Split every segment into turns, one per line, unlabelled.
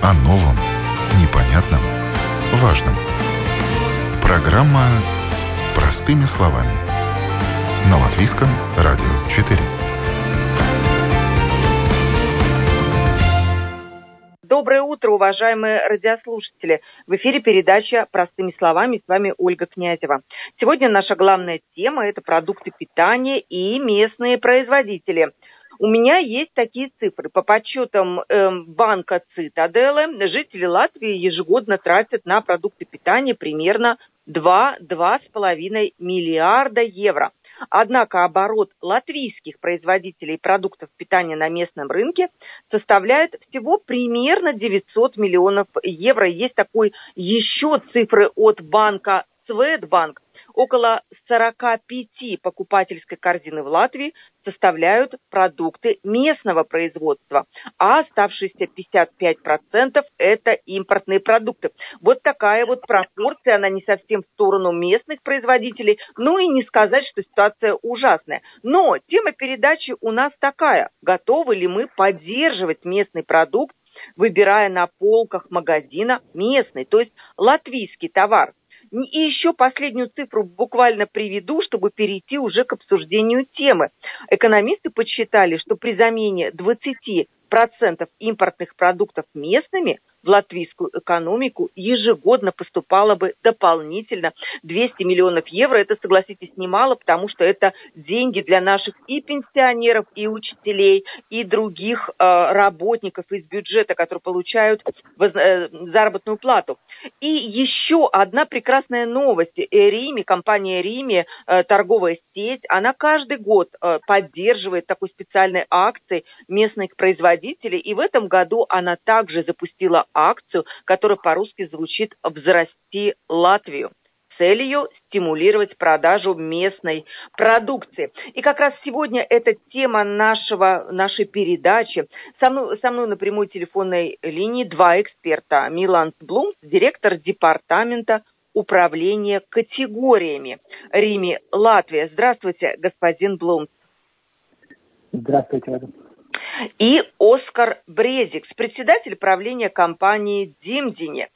О новом, непонятном, важном. Программа «Простыми словами». На Латвийском радио 4.
Доброе утро, уважаемые радиослушатели. В эфире передача «Простыми словами». С вами Ольга Князева. Сегодня наша главная тема – это продукты питания и местные производители – у меня есть такие цифры. По подсчетам э, банка Цитаделы, жители Латвии ежегодно тратят на продукты питания примерно 2-2,5 миллиарда евро. Однако оборот латвийских производителей продуктов питания на местном рынке составляет всего примерно 900 миллионов евро. Есть такой еще цифры от банка Светбанк около 45 покупательской корзины в Латвии составляют продукты местного производства, а оставшиеся 55% это импортные продукты. Вот такая вот пропорция, она не совсем в сторону местных производителей, ну и не сказать, что ситуация ужасная. Но тема передачи у нас такая, готовы ли мы поддерживать местный продукт, выбирая на полках магазина местный, то есть латвийский товар. И еще последнюю цифру буквально приведу, чтобы перейти уже к обсуждению темы. Экономисты подсчитали, что при замене 20 процентов импортных продуктов местными в латвийскую экономику ежегодно поступало бы дополнительно 200 миллионов евро. Это, согласитесь, немало, потому что это деньги для наших и пенсионеров, и учителей, и других э, работников из бюджета, которые получают воз, э, заработную плату. И еще одна прекрасная новость. Риме, компания Риме, э, торговая сеть, она каждый год э, поддерживает такой специальной акции местных производителей. И в этом году она также запустила акцию, которая по-русски звучит «Взрасти Латвию» целью стимулировать продажу местной продукции. И как раз сегодня эта тема нашего, нашей передачи. Со мной, со мной на прямой телефонной линии два эксперта. Милан Блумс, директор департамента управления категориями Риме, Латвия. Здравствуйте, господин Блумс.
Здравствуйте, Адам
и Оскар Брезикс, председатель правления компании «Димдине».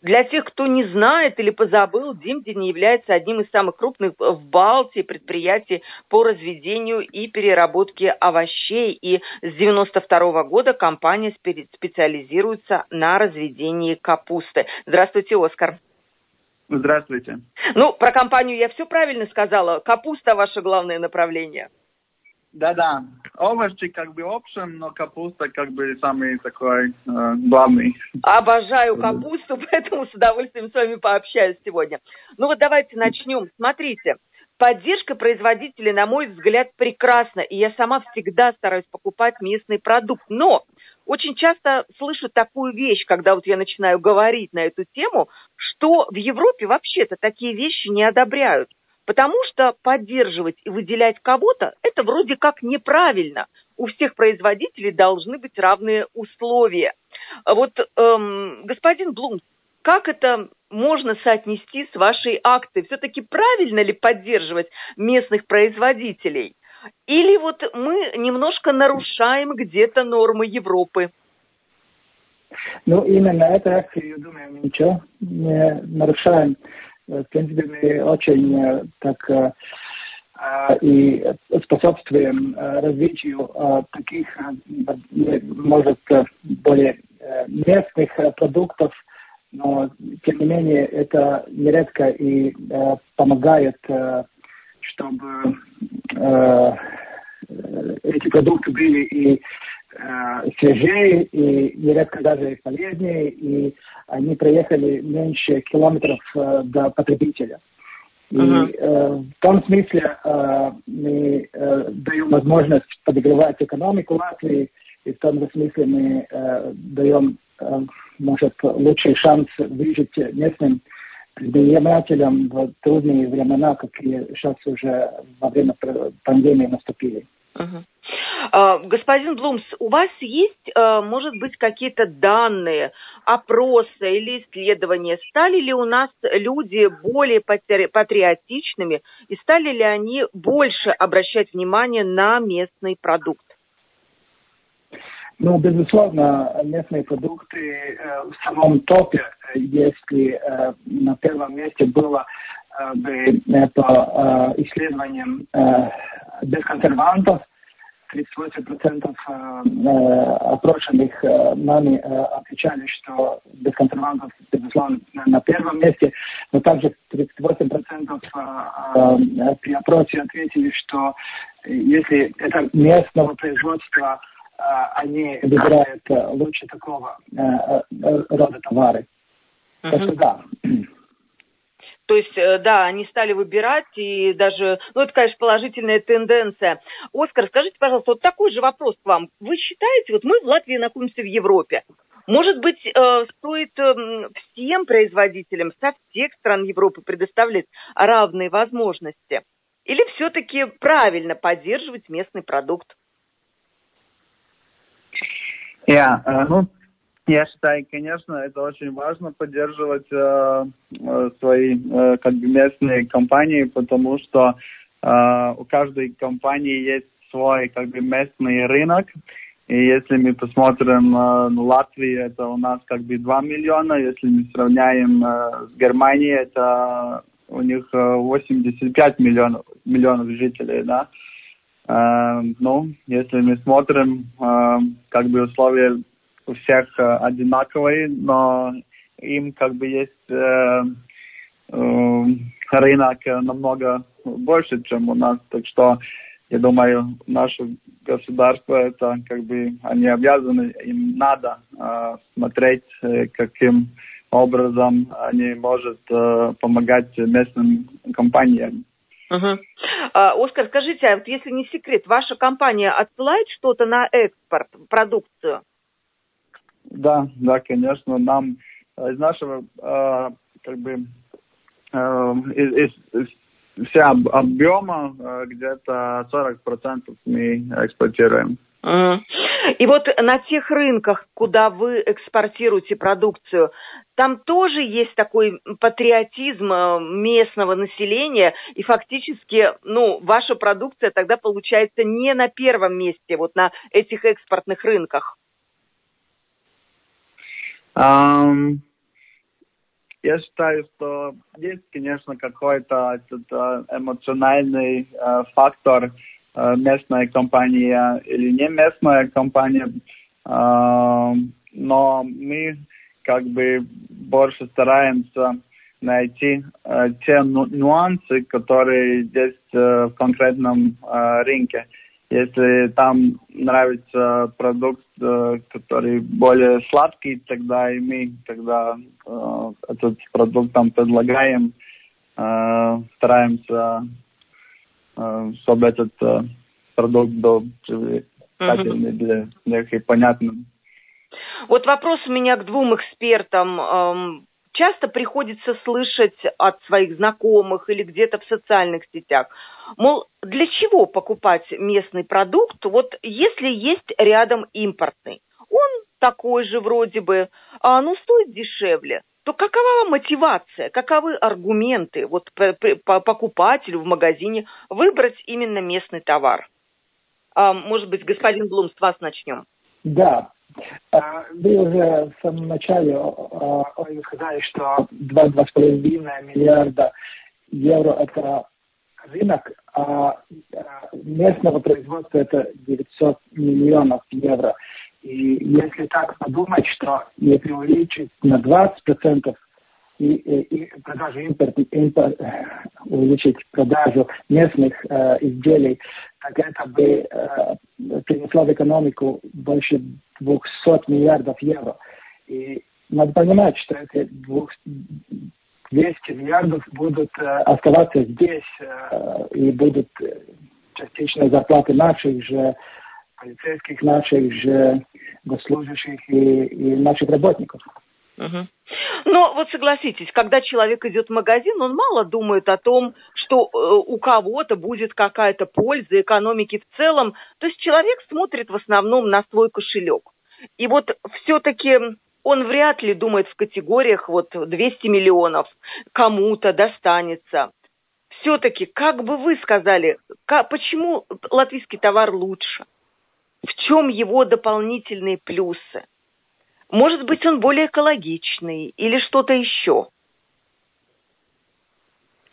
Для тех, кто не знает или позабыл, Димдин является одним из самых крупных в Балтии предприятий по разведению и переработке овощей. И с 92 года компания специализируется на разведении капусты. Здравствуйте, Оскар.
Здравствуйте.
Ну, про компанию я все правильно сказала. Капуста ваше главное направление.
Да-да, овощи как бы общем, но капуста как бы самый такой э, главный.
Обожаю капусту, поэтому с удовольствием с вами пообщаюсь сегодня. Ну вот давайте начнем. Смотрите, поддержка производителей, на мой взгляд, прекрасна, и я сама всегда стараюсь покупать местный продукт. Но очень часто слышу такую вещь, когда вот я начинаю говорить на эту тему, что в Европе вообще-то такие вещи не одобряют. Потому что поддерживать и выделять кого-то – это вроде как неправильно. У всех производителей должны быть равные условия. Вот, эм, господин Блум, как это можно соотнести с вашей акцией? Все-таки правильно ли поддерживать местных производителей? Или вот мы немножко нарушаем где-то нормы Европы?
Ну, именно эта акция, я думаю, ничего не нарушаем в принципе, мы очень так и способствуем развитию таких, может, более местных продуктов, но, тем не менее, это нередко и помогает, чтобы эти продукты были и э, свежее, и нередко даже и полезнее, и они проехали меньше километров э, до потребителя. И uh-huh. э, в том смысле э, мы э, даем возможность подогревать экономику Латвии, и в том же смысле мы э, даем, э, может, лучший шанс выжить местным предпринимателям в трудные времена, какие сейчас уже во время пандемии наступили.
Uh-huh. Господин Блумс, у вас есть, а, может быть, какие-то данные, опросы или исследования? Стали ли у нас люди более патриотичными и стали ли они больше обращать внимание на местный продукт?
Ну, безусловно, местные продукты э, в самом топе, если э, на первом месте было э, бы по э, исследованиям э, без консервантов, 38% э, опрошенных э, нами э, отвечали, что без консервантов, безусловно, на первом месте, но также 38% при опросе ответили, что если это местного производства, они выбирают лучше такого рода товары. Uh-huh. Так что да.
То есть, э, да, они стали выбирать, и даже, ну, это, конечно, положительная тенденция. Оскар, скажите, пожалуйста, вот такой же вопрос к вам. Вы считаете, вот мы в Латвии находимся в Европе, может быть, э, стоит эм, всем производителям со всех стран Европы предоставлять равные возможности? Или все-таки правильно поддерживать местный продукт?
Yeah, uh, ну, я считаю, конечно, это очень важно поддерживать э, э, свои э, как бы местные компании, потому что э, у каждой компании есть свой как бы местный рынок. И если мы посмотрим э, на Латвию, это у нас как бы 2 миллиона. Если мы сравняем э, с Германией, это у них 85 миллионов, миллионов жителей, да. Э, ну, если мы смотрим, э, как бы условия у всех э, одинаковые, но им как бы есть э, э, рынок намного больше, чем у нас. Так что я думаю, наше государство это как бы они обязаны, им надо э, смотреть, э, каким образом они могут э, помогать местным компаниям.
Угу. Оскар, скажите, а вот если не секрет, ваша компания отсылает что-то на экспорт, продукцию?
Да, да, конечно, нам э, из нашего э, как бы э, из, из вся объема э, где-то 40% мы экспортируем.
И вот на тех рынках, куда вы экспортируете продукцию, там тоже есть такой патриотизм э, местного населения, и фактически, ну, ваша продукция тогда получается не на первом месте, вот на этих экспортных рынках.
Um, я считаю, что есть, конечно, какой-то этот uh, эмоциональный uh, фактор uh, местная компания или не местная компания, uh, но мы как бы больше стараемся найти uh, те нюансы, которые есть uh, в конкретном uh, рынке. Если там нравится продукт, э, который более сладкий, тогда и мы тогда э, этот продукт там предлагаем, э, стараемся, э, чтобы этот э, продукт был привлекательный для них и понятным.
Вот вопрос у меня к двум экспертам. Часто приходится слышать от своих знакомых или где-то в социальных сетях, мол, для чего покупать местный продукт, вот если есть рядом импортный, он такой же вроде бы, а ну стоит дешевле, то какова мотивация, каковы аргументы вот по покупателю в магазине выбрать именно местный товар? А, может быть, господин Блум, с вас начнем.
Да, вы уже в самом начале сказали, что 2-2,5 миллиарда евро – это рынок, а местного производства это 900 миллионов евро. И если так подумать, что если увеличить на 20% и, и, и продажу импорт, импорт, увеличить продажу местных э, изделий, так это бы э, принесло в экономику больше 200 миллиардов евро. И надо понимать, что эти 200 миллиардов будут э, оставаться здесь э, и будут э, частично зарплаты наших же полицейских, наших же госслужащих и, и наших работников.
Угу. Но вот согласитесь, когда человек идет в магазин, он мало думает о том, что э, у кого-то будет какая-то польза экономики в целом. То есть человек смотрит в основном на свой кошелек. И вот все-таки он вряд ли думает в категориях вот 200 миллионов, кому-то достанется. Все-таки, как бы вы сказали, как, почему латвийский товар лучше? В чем его дополнительные плюсы? Может быть, он более экологичный или что-то еще?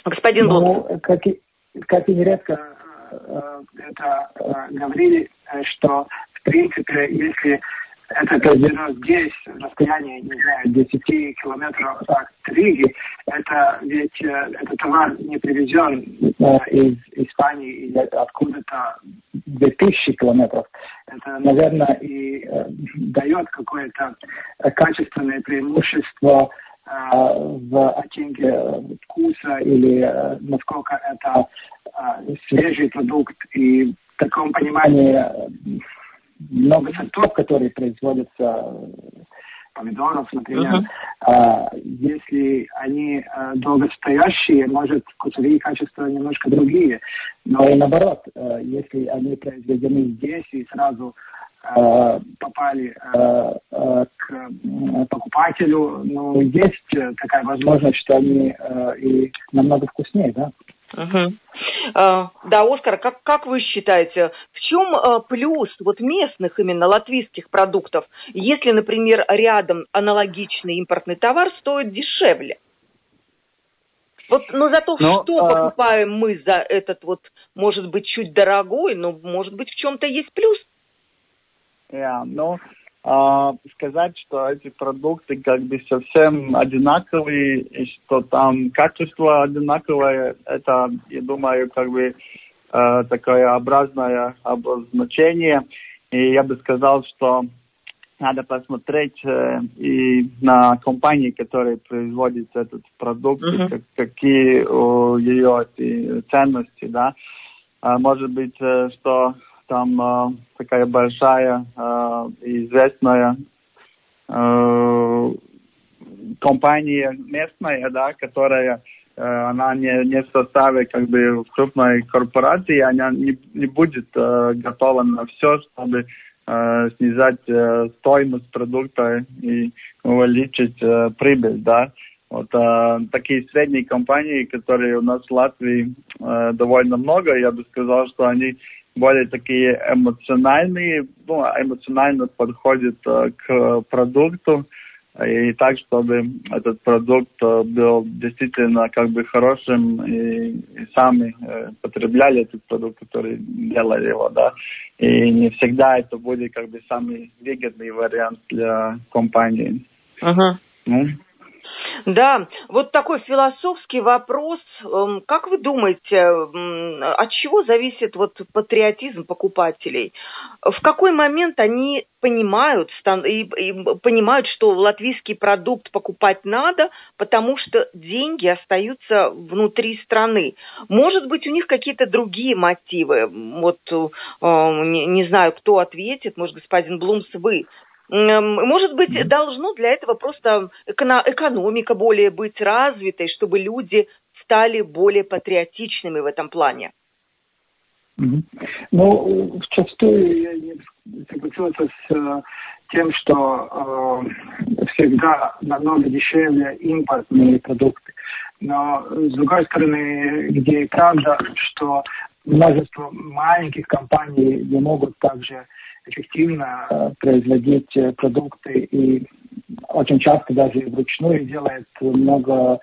Господин
ну. Как и, как и нередко э, это э, говорили, что в принципе, если это произведено здесь, расстояние, не знаю, 10 километров от Риги, это ведь э, этот товар не привезен э, из Испании или откуда-то 2000 километров. Это, наверное, и э, дает какое-то качественное преимущество э, в оттенке вкуса или э, насколько это э, свежий продукт. И в таком понимании много сортов, которые производятся помидоров, например, uh-huh. если они а, долгостоящие, может, вкусовые качества немножко другие. Но и наоборот, а, если они произведены здесь и сразу попали к покупателю, ну, есть такая возможность, что они и намного вкуснее, да.
Угу. Да, Оскар, как, как вы считаете, в чем а, плюс вот местных именно латвийских продуктов, если, например, рядом аналогичный импортный товар стоит дешевле? Вот, но зато но, что а... покупаем мы за этот вот, может быть, чуть дорогой, но может быть в чем-то есть плюс?
Yeah, ну, а, сказать, что эти продукты как бы совсем одинаковые, и что там качество одинаковое, это, я думаю, как бы э, такое образное обозначение. И я бы сказал, что надо посмотреть э, и на компании, которые производят этот продукт, uh-huh. как, какие у ее эти ценности, да. А, может быть, э, что там э, такая большая э, известная э, компания местная, да, которая э, она не, не в составе как бы крупной корпорации, она не, не будет э, готова на все, чтобы э, снижать э, стоимость продукта и увеличить э, прибыль, да. Вот э, такие средние компании, которые у нас в Латвии э, довольно много, я бы сказал, что они более такие эмоциональные, ну, эмоционально подходят э, к продукту, и так, чтобы этот продукт э, был действительно как бы хорошим, и, и сами э, потребляли этот продукт, который делали его, да. И не всегда это будет как бы самый выгодный вариант для компании.
Ага. Ну, да, вот такой философский вопрос. Эм, как вы думаете, от чего зависит вот патриотизм покупателей? В какой момент они понимают и, и понимают, что латвийский продукт покупать надо, потому что деньги остаются внутри страны? Может быть, у них какие-то другие мотивы? Вот э, не, не знаю, кто ответит, может, господин Блумс, вы может быть, должно для этого просто экономика более быть развитой, чтобы люди стали более патриотичными в этом плане?
Ну, зачастую я не согласился с э, тем, что э, всегда намного дешевле импортные продукты. Но, с другой стороны, где и правда, что множество маленьких компаний не могут также эффективно э, производить э, продукты и очень часто даже вручную делает много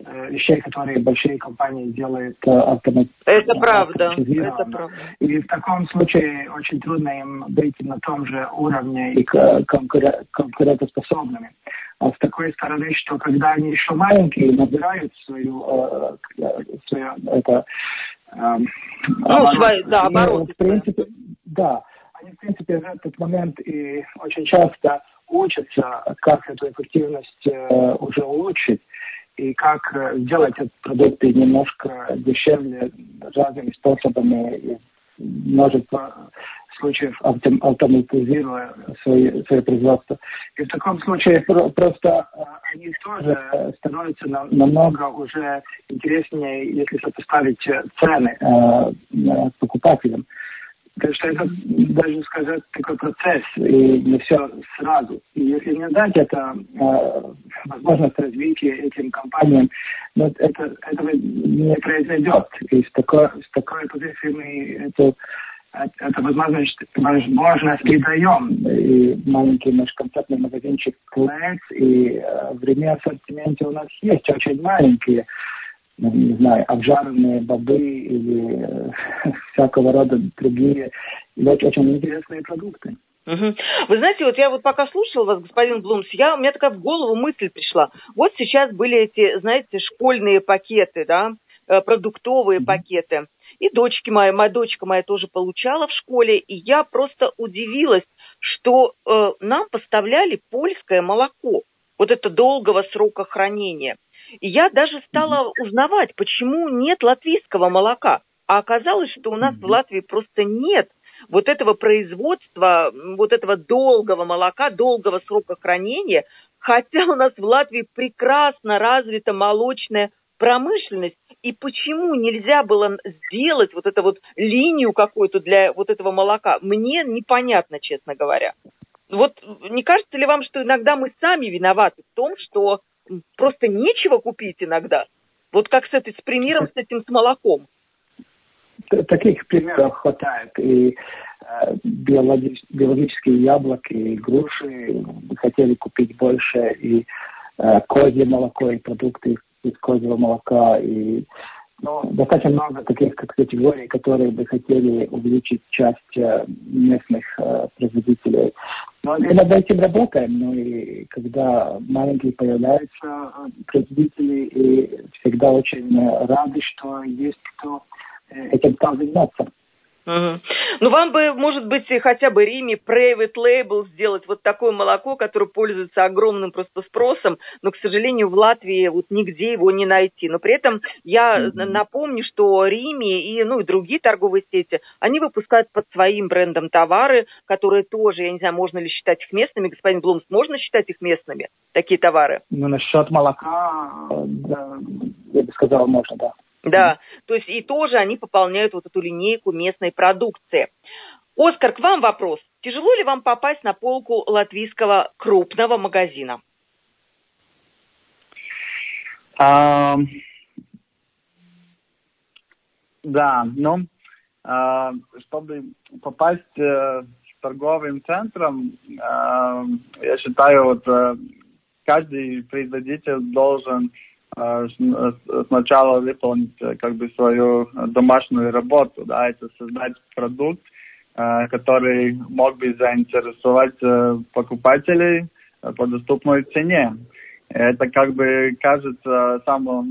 э, вещей, которые большие компании делают автоматически.
Это правда, это правда.
И в таком случае очень трудно им быть на том же уровне и конкурен- конкурентоспособными. А с такой стороны, что когда они еще маленькие, набирают свою, свою это,
ну, оборот, свой, да, оборот.
в принципе, да они, в принципе, в этот момент и очень часто учатся, как эту эффективность э, уже улучшить и как э, сделать эти продукты немножко дешевле разными способами и множество случаев автоматизируя свои, свое производство. И в таком случае просто э, они тоже становятся намного уже интереснее, если сопоставить цены э, покупателям. Так что это даже сказать такой процесс, и не все сразу. И если не дать это э, возможность развития этим компаниям, но ну, это, этого не произойдет. И с такой, с такой позиции мы эту это возможность, возможность передаем. И маленький наш концертный магазинчик Клэс, и э, время ассортименте у нас есть очень маленькие, ну, не знаю, обжаренные бобы или э, всякого рода другие очень, очень интересные продукты.
Угу. Вы знаете, вот я вот пока слушала вас, господин Блумс, я, у меня такая в голову мысль пришла. Вот сейчас были эти, знаете, школьные пакеты, да, э, продуктовые mm-hmm. пакеты. И дочки моя, моя дочка моя тоже получала в школе, и я просто удивилась, что э, нам поставляли польское молоко, вот это долгого срока хранения. И я даже стала узнавать, почему нет латвийского молока. А оказалось, что у нас в Латвии просто нет вот этого производства, вот этого долгого молока, долгого срока хранения, хотя у нас в Латвии прекрасно развита молочная промышленность, и почему нельзя было сделать вот эту вот линию какую-то для вот этого молока, мне непонятно, честно говоря. Вот не кажется ли вам, что иногда мы сами виноваты в том, что просто нечего купить иногда? Вот как с, этой, с примером с этим с молоком
таких примеров хватает. И э, биологич, биологические яблоки, и груши хотели купить больше, и э, козье молоко, и продукты из козьего молока, и ну, достаточно много таких как категорий, которые бы хотели увеличить часть э, местных э, производителей. Но над этим работаем. Ну и когда маленькие появляются э, производители, и всегда очень рады, что есть кто этим стал заниматься.
Угу. Ну, вам бы, может быть, хотя бы Риме private label сделать вот такое молоко, которое пользуется огромным просто спросом, но, к сожалению, в Латвии вот нигде его не найти. Но при этом я угу. напомню, что Риме и, ну, и другие торговые сети, они выпускают под своим брендом товары, которые тоже, я не знаю, можно ли считать их местными. Господин Блумс, можно считать их местными, такие товары?
Ну, насчет молока, да, я бы сказал, можно, да.
Да, то есть и тоже они пополняют вот эту линейку местной продукции. Оскар, к вам вопрос. Тяжело ли вам попасть на полку латвийского крупного магазина?
А, да, ну, а, чтобы попасть э, в торговым центром, а, я считаю, вот э, каждый производитель должен Э, сначала выполнить э, как бы свою домашнюю работу, да, это создать продукт, э, который мог бы заинтересовать покупателей по доступной цене. Это как бы кажется само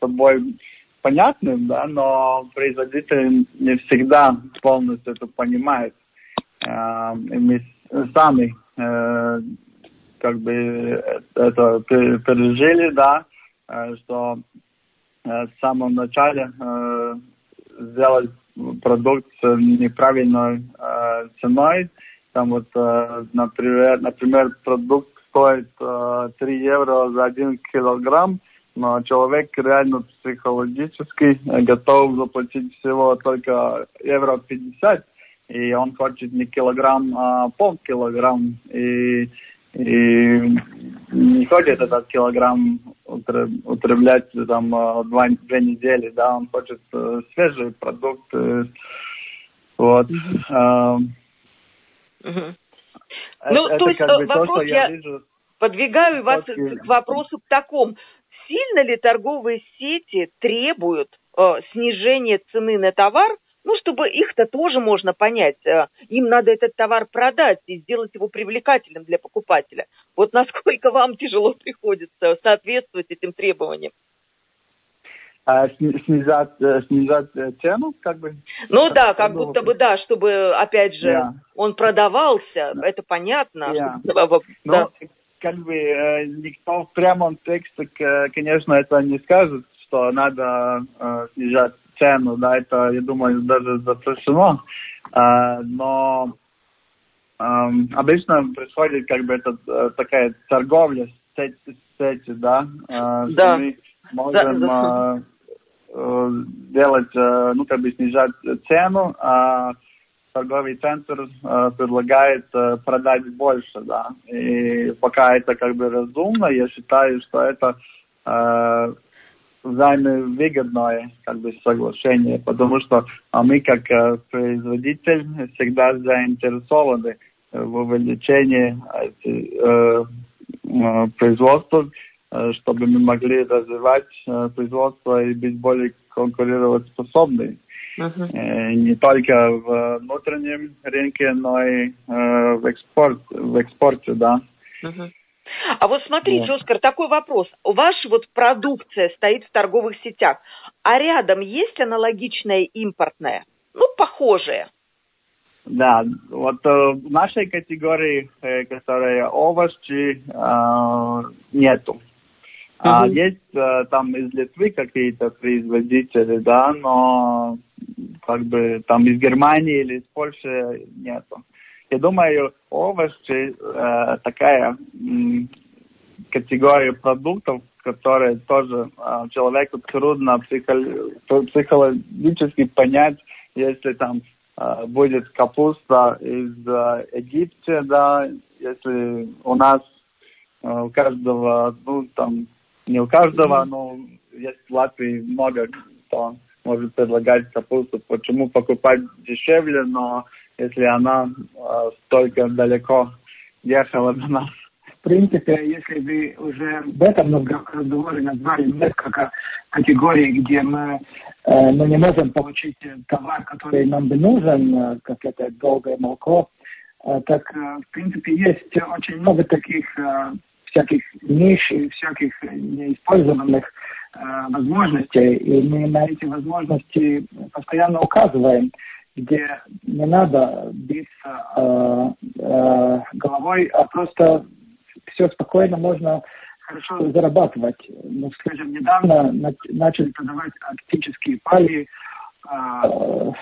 собой понятным, да, но производитель не всегда полностью это понимает. И мы сами как бы это пережили, да, Э, что э, в самом начале э, сделать продукт с неправильной ценой. Там вот, например, например продукт стоит 3 евро за 1 килограмм, но человек реально психологически готов заплатить всего только евро 50, и он хочет не килограмм, а полкилограмм. И и не хочет этот килограмм употреблять там а, два, две недели, да, он хочет э, свежий продукт. Э, вот.
Mm-hmm. Mm-hmm. Ну, это, то есть бы вопрос то, я, я вижу, подвигаю вас к вопросу к такому. Сильно ли торговые сети требуют э, снижения цены на товар, ну, чтобы их-то тоже можно понять. Э, им надо этот товар продать и сделать его привлекательным для покупателя. Вот насколько вам тяжело приходится соответствовать этим требованиям?
А, снижать, э, снижать э, цену, как бы?
Ну как да, как будто бы да, чтобы, опять же, yeah. он продавался, yeah. это понятно.
Yeah. Ну, как бы никто в прямом тексте, конечно, это не скажет, что надо снижать цену, да, это, я думаю, даже запрещено, а, но а, обычно происходит как бы это э, такая торговля сети, сети да,
а, да.
мы можем да, да. А, делать, ну, как бы снижать цену, а торговый центр э, предлагает э, продать больше, да. И пока это как бы разумно, я считаю, что это э, взаимовыгодное как бы соглашение, потому что а мы как э, производитель всегда заинтересованы в увеличении э, э, производства, чтобы мы могли развивать производство и быть более конкурентоспособными. Uh-huh. Не только в внутреннем рынке, но и в, экспорт, в экспорте, да.
Uh-huh. А вот смотрите, вот. Оскар, такой вопрос. Ваша вот продукция стоит в торговых сетях, а рядом есть аналогичная импортная? Ну, похожая.
Да, вот э, в нашей категории, э, которая овощи, э, нету. А угу. есть э, там из Литвы какие-то производители, да, но как бы там из Германии или из Польши нету. Я думаю, овощи э, такая м, категория продуктов, которые тоже э, человеку трудно психологически понять, если там э, будет капуста из э, Египта, да, если у нас э, у каждого, ну там не у каждого, но есть в Латвии много кто может предлагать капусту. Почему покупать дешевле, но если она э, столько далеко ехала до нас.
В принципе, если вы уже в этом разговоре назвали несколько категорий, где мы, э, мы не можем получить товар, который нам бы нужен, э, как это долгое молоко, э, так, э, в принципе, есть очень много таких э, всяких ниш и всяких неиспользованных э, возможностей. И мы на эти возможности постоянно указываем где не надо биться э, э, головой, а просто все спокойно можно хорошо зарабатывать. Ну, скажем, недавно начали продавать арктические пали, э,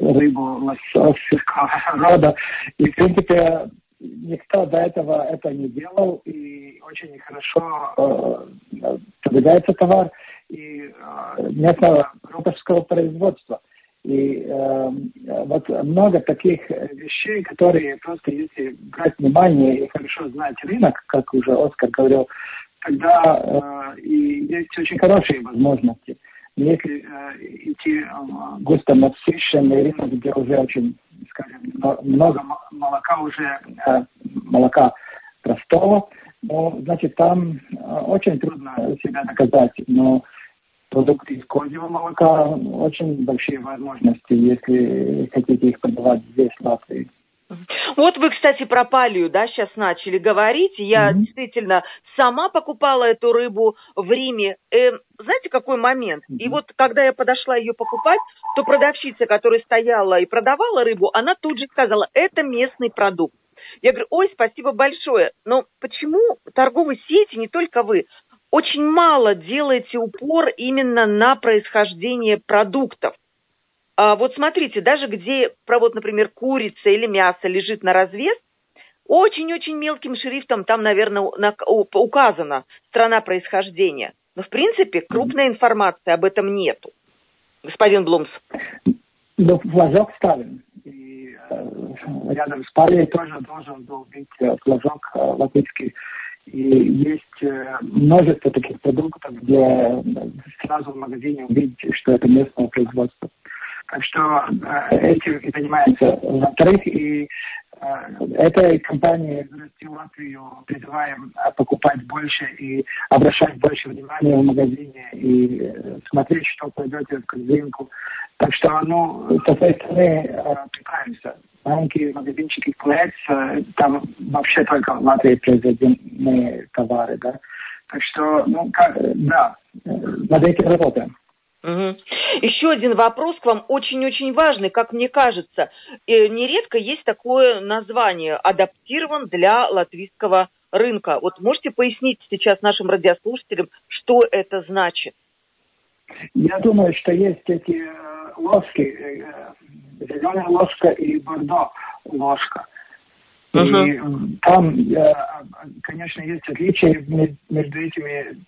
рыбу лососского рода. И, в принципе, никто до этого это не делал, и очень хорошо э, продвигается товар и э, местного крупского производства. И э, вот много таких вещей, которые просто если брать внимание и хорошо знать рынок, как уже Оскар говорил, тогда э, и есть очень хорошие возможности. Если э, идти э, густо насыщенный рынок, где уже очень, скажем, много молока уже, э, молока простого, ну, значит, там э, очень трудно себя доказать. Но продукты из козьего молока очень большие возможности, если хотите их продавать здесь, в Латвии.
Вот вы, кстати, про палию, да, сейчас начали говорить. Я mm-hmm. действительно сама покупала эту рыбу в Риме. Э, знаете, какой момент? Mm-hmm. И вот, когда я подошла ее покупать, то продавщица, которая стояла и продавала рыбу, она тут же сказала, это местный продукт. Я говорю, ой, спасибо большое. Но почему торговые сети, не только вы, очень мало делаете упор именно на происхождение продуктов. А вот смотрите, даже где, вот, например, курица или мясо лежит на развес, очень-очень мелким шрифтом там, наверное, указана страна происхождения. Но, в принципе, крупной информации об этом нету. Господин Блумс.
Ну, флажок ставим. И э, рядом с палей тоже должен был быть э, флажок э, латвийский и есть э, множество таких продуктов, где сразу в магазине увидите, что это местное производство. Так что э, этим и занимается. Во-вторых, и э, этой компании в Латвию призываем покупать больше и обращать больше внимания в магазине и смотреть, что пойдете в корзинку. Так что, ну, с этой стороны пытаемся маленькие магазинчики КЛС, там вообще только в Латвии произведены товары, да. Так что, ну, как, да, над этим работаем.
Угу. Еще один вопрос к вам очень-очень важный, как мне кажется. Э, нередко есть такое название «адаптирован для латвийского рынка». Вот можете пояснить сейчас нашим радиослушателям, что это значит?
Я думаю, что есть эти э, ложки, э, зеленая ложка и бордо ложка. Uh-huh. И там, э, конечно, есть отличие между этими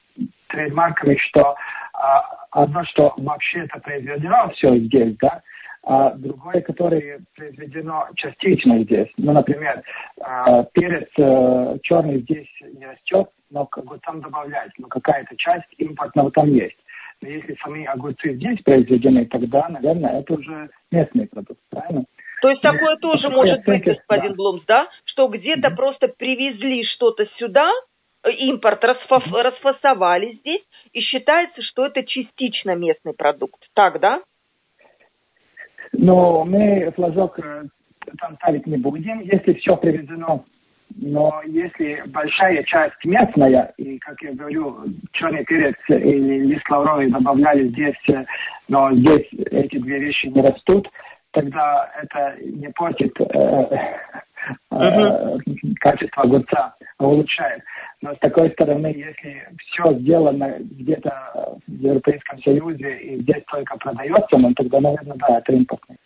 трейдмарками, что а, одно, что вообще это произведено все здесь, да, а другое, которое произведено частично здесь. Ну, например, э, перец э, черный здесь не растет, но как бы там добавлять, но какая-то часть импортного там есть. Но если сами огурцы здесь произведены, тогда, наверное, это уже местный продукт, правильно?
То есть такое тоже может быть, господин. Блумс, да? Что где-то просто привезли что-то сюда, импорт расфа- расфасовали здесь, и считается, что это частично местный продукт. Так, да?
Но мы флажок э, там ставить не будем, если все привезено. Но если большая часть местная, и, как я говорю, черный перец или лист лавровый добавляли здесь, э, но здесь эти две вещи не растут, тогда это не портит э, uh качество огурца, а улучшает. Но с такой стороны, если все сделано где-то в Европейском Союзе и здесь только продается, ну тогда, наверное, да, это импортный.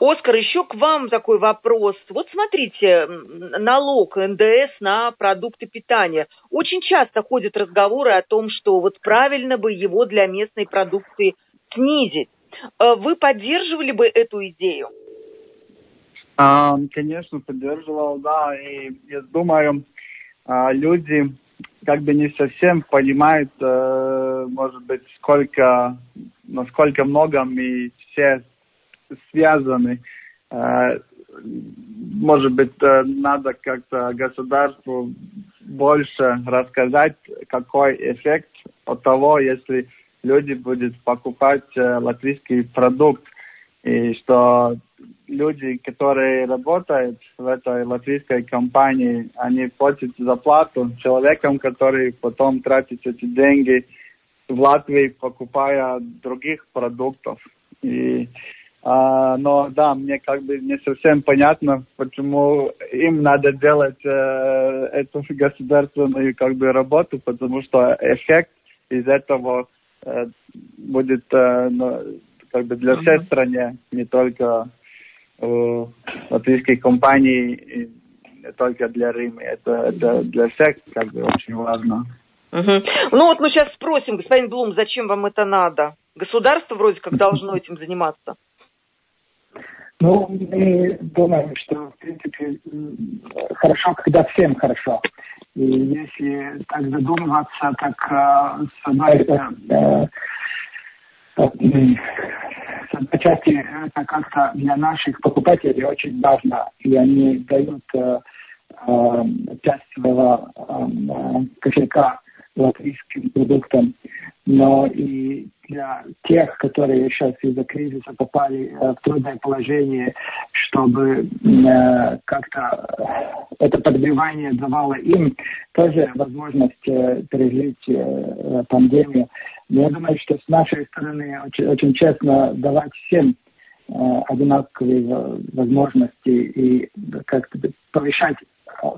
Оскар, еще к вам такой вопрос. Вот смотрите, налог НДС на продукты питания. Очень часто ходят разговоры о том, что вот правильно бы его для местной продукции снизить. Э, вы поддерживали бы эту идею?
А, конечно, поддерживал, да. И я думаю, а, люди как бы не совсем понимают, э, может быть, сколько, насколько много мы все связаны. Э, может быть, надо как-то государству больше рассказать, какой эффект от того, если люди будут покупать латвийский продукт, и что люди, которые работают в этой латвийской компании, они платят зарплату человекам, который потом тратит эти деньги в Латвии, покупая других продуктов. И, а, но да, мне как бы не совсем понятно, почему им надо делать э, эту государственную как бы работу, потому что эффект из этого э, будет э, как бы для всей страны, не только э, латвийской компании, и не только для Рима. Это, это для всех как бы очень важно.
Угу. Ну вот мы сейчас спросим, господин Блум, зачем вам это надо? Государство вроде как должно этим заниматься.
Ну, мы думаем, что, в принципе, хорошо, когда всем хорошо. И если так задумываться, так э, с одной э, э, отчасти это как-то для наших покупателей очень важно, и они дают э, э, часть своего э, кошелька латвийским продуктам, но и для тех, которые сейчас из-за кризиса попали э, в трудное положение, чтобы э, как-то это подбивание давало им тоже возможность э, пережить э, пандемию. Но я думаю, что с нашей стороны очень, очень честно давать всем э, одинаковые возможности и как-то повышать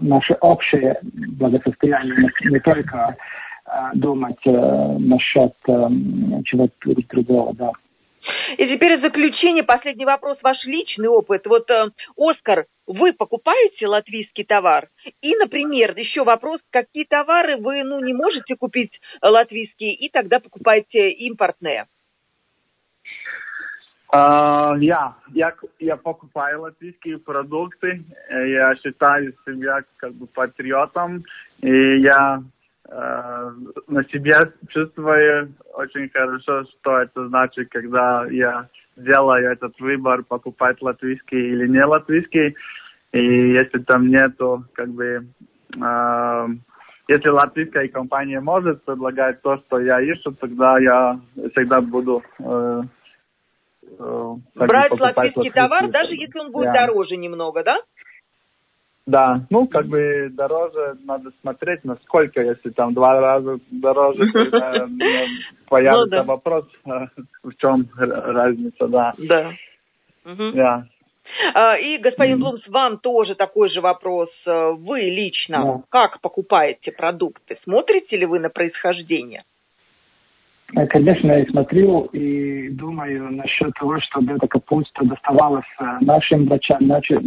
наше общее благосостояние, не, только э, думать э, насчет э, чего-то другого, да.
И теперь в заключение последний вопрос, ваш личный опыт. Вот, э, Оскар, вы покупаете латвийский товар? И, например, еще вопрос, какие товары вы ну, не можете купить латвийские, и тогда покупаете импортные?
Uh, я, я, я покупаю латвийские продукты, я считаю себя как бы патриотом, и я Э, на себе чувствую очень хорошо, что это значит, когда я делаю этот выбор, покупать латвийский или не латвийский. И если там нету, как бы, э, если латвийская компания может предлагать то, что я ищу, тогда я всегда буду э,
э, брать латвийский, латвийский товар, даже если он будет yeah. дороже немного, да?
Да, ну, как бы дороже надо смотреть, насколько, если там два раза дороже, появится вопрос, в чем разница, да.
Да. Да. А, и, господин Блумс, вам тоже такой же вопрос. Вы лично как покупаете продукты? Смотрите ли вы на происхождение?
Э, конечно, я смотрю и думаю насчет того, чтобы эта капуста доставалась э, нашим врачам, нашей,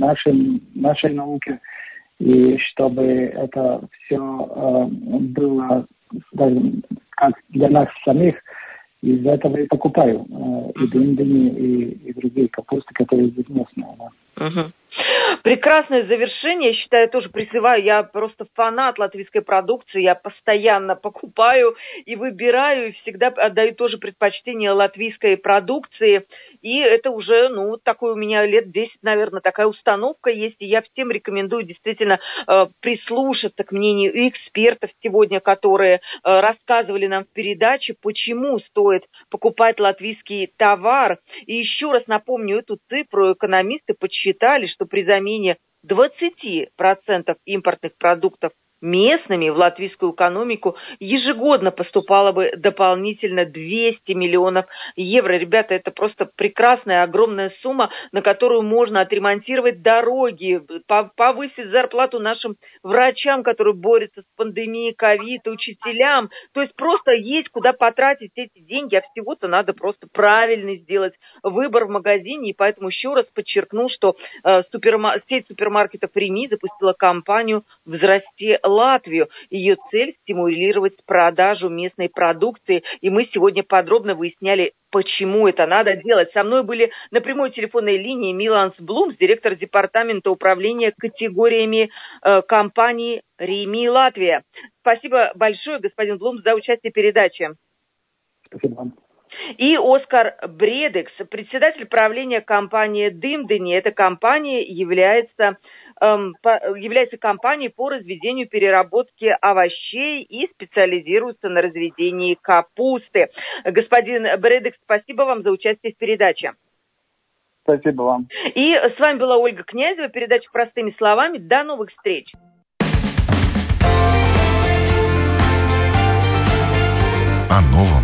нашей науке, и чтобы это все э, было даже как для нас самих И из-за этого я покупаю и дынь и, и другие капусты, которые здесь местные. Да.
Угу. Прекрасное завершение, я считаю, тоже призываю, я просто фанат латвийской продукции, я постоянно покупаю и выбираю, и всегда отдаю тоже предпочтение латвийской продукции, и это уже, ну, такой у меня лет 10, наверное, такая установка есть, и я всем рекомендую действительно э, прислушаться к мнению экспертов сегодня, которые э, рассказывали нам в передаче, почему стоит покупать латвийский товар. И еще раз напомню эту цифру, экономисты подсчитали, что при замене 20% импортных продуктов местными в латвийскую экономику ежегодно поступало бы дополнительно 200 миллионов евро. Ребята, это просто прекрасная, огромная сумма, на которую можно отремонтировать дороги, повысить зарплату нашим врачам, которые борются с пандемией ковид, учителям. То есть просто есть куда потратить эти деньги, а всего-то надо просто правильно сделать выбор в магазине. И поэтому еще раз подчеркну, что э, суперма- сеть супермаркетов Реми запустила кампанию «Взрасти Латвию. Ее цель – стимулировать продажу местной продукции. И мы сегодня подробно выясняли, почему это надо делать. Со мной были на прямой телефонной линии Миланс Блумс, директор департамента управления категориями э, компании «Реми Латвия». Спасибо большое, господин Блумс, за участие в передаче.
Спасибо вам.
И Оскар Бредекс, председатель правления компании «Дымдыни». Эта компания является Эм, является компанией по разведению переработки овощей и специализируется на разведении капусты. Господин Бредекс, спасибо вам за участие в передаче.
Спасибо вам.
И с вами была Ольга Князева, передача «Простыми словами». До новых встреч.
О новом,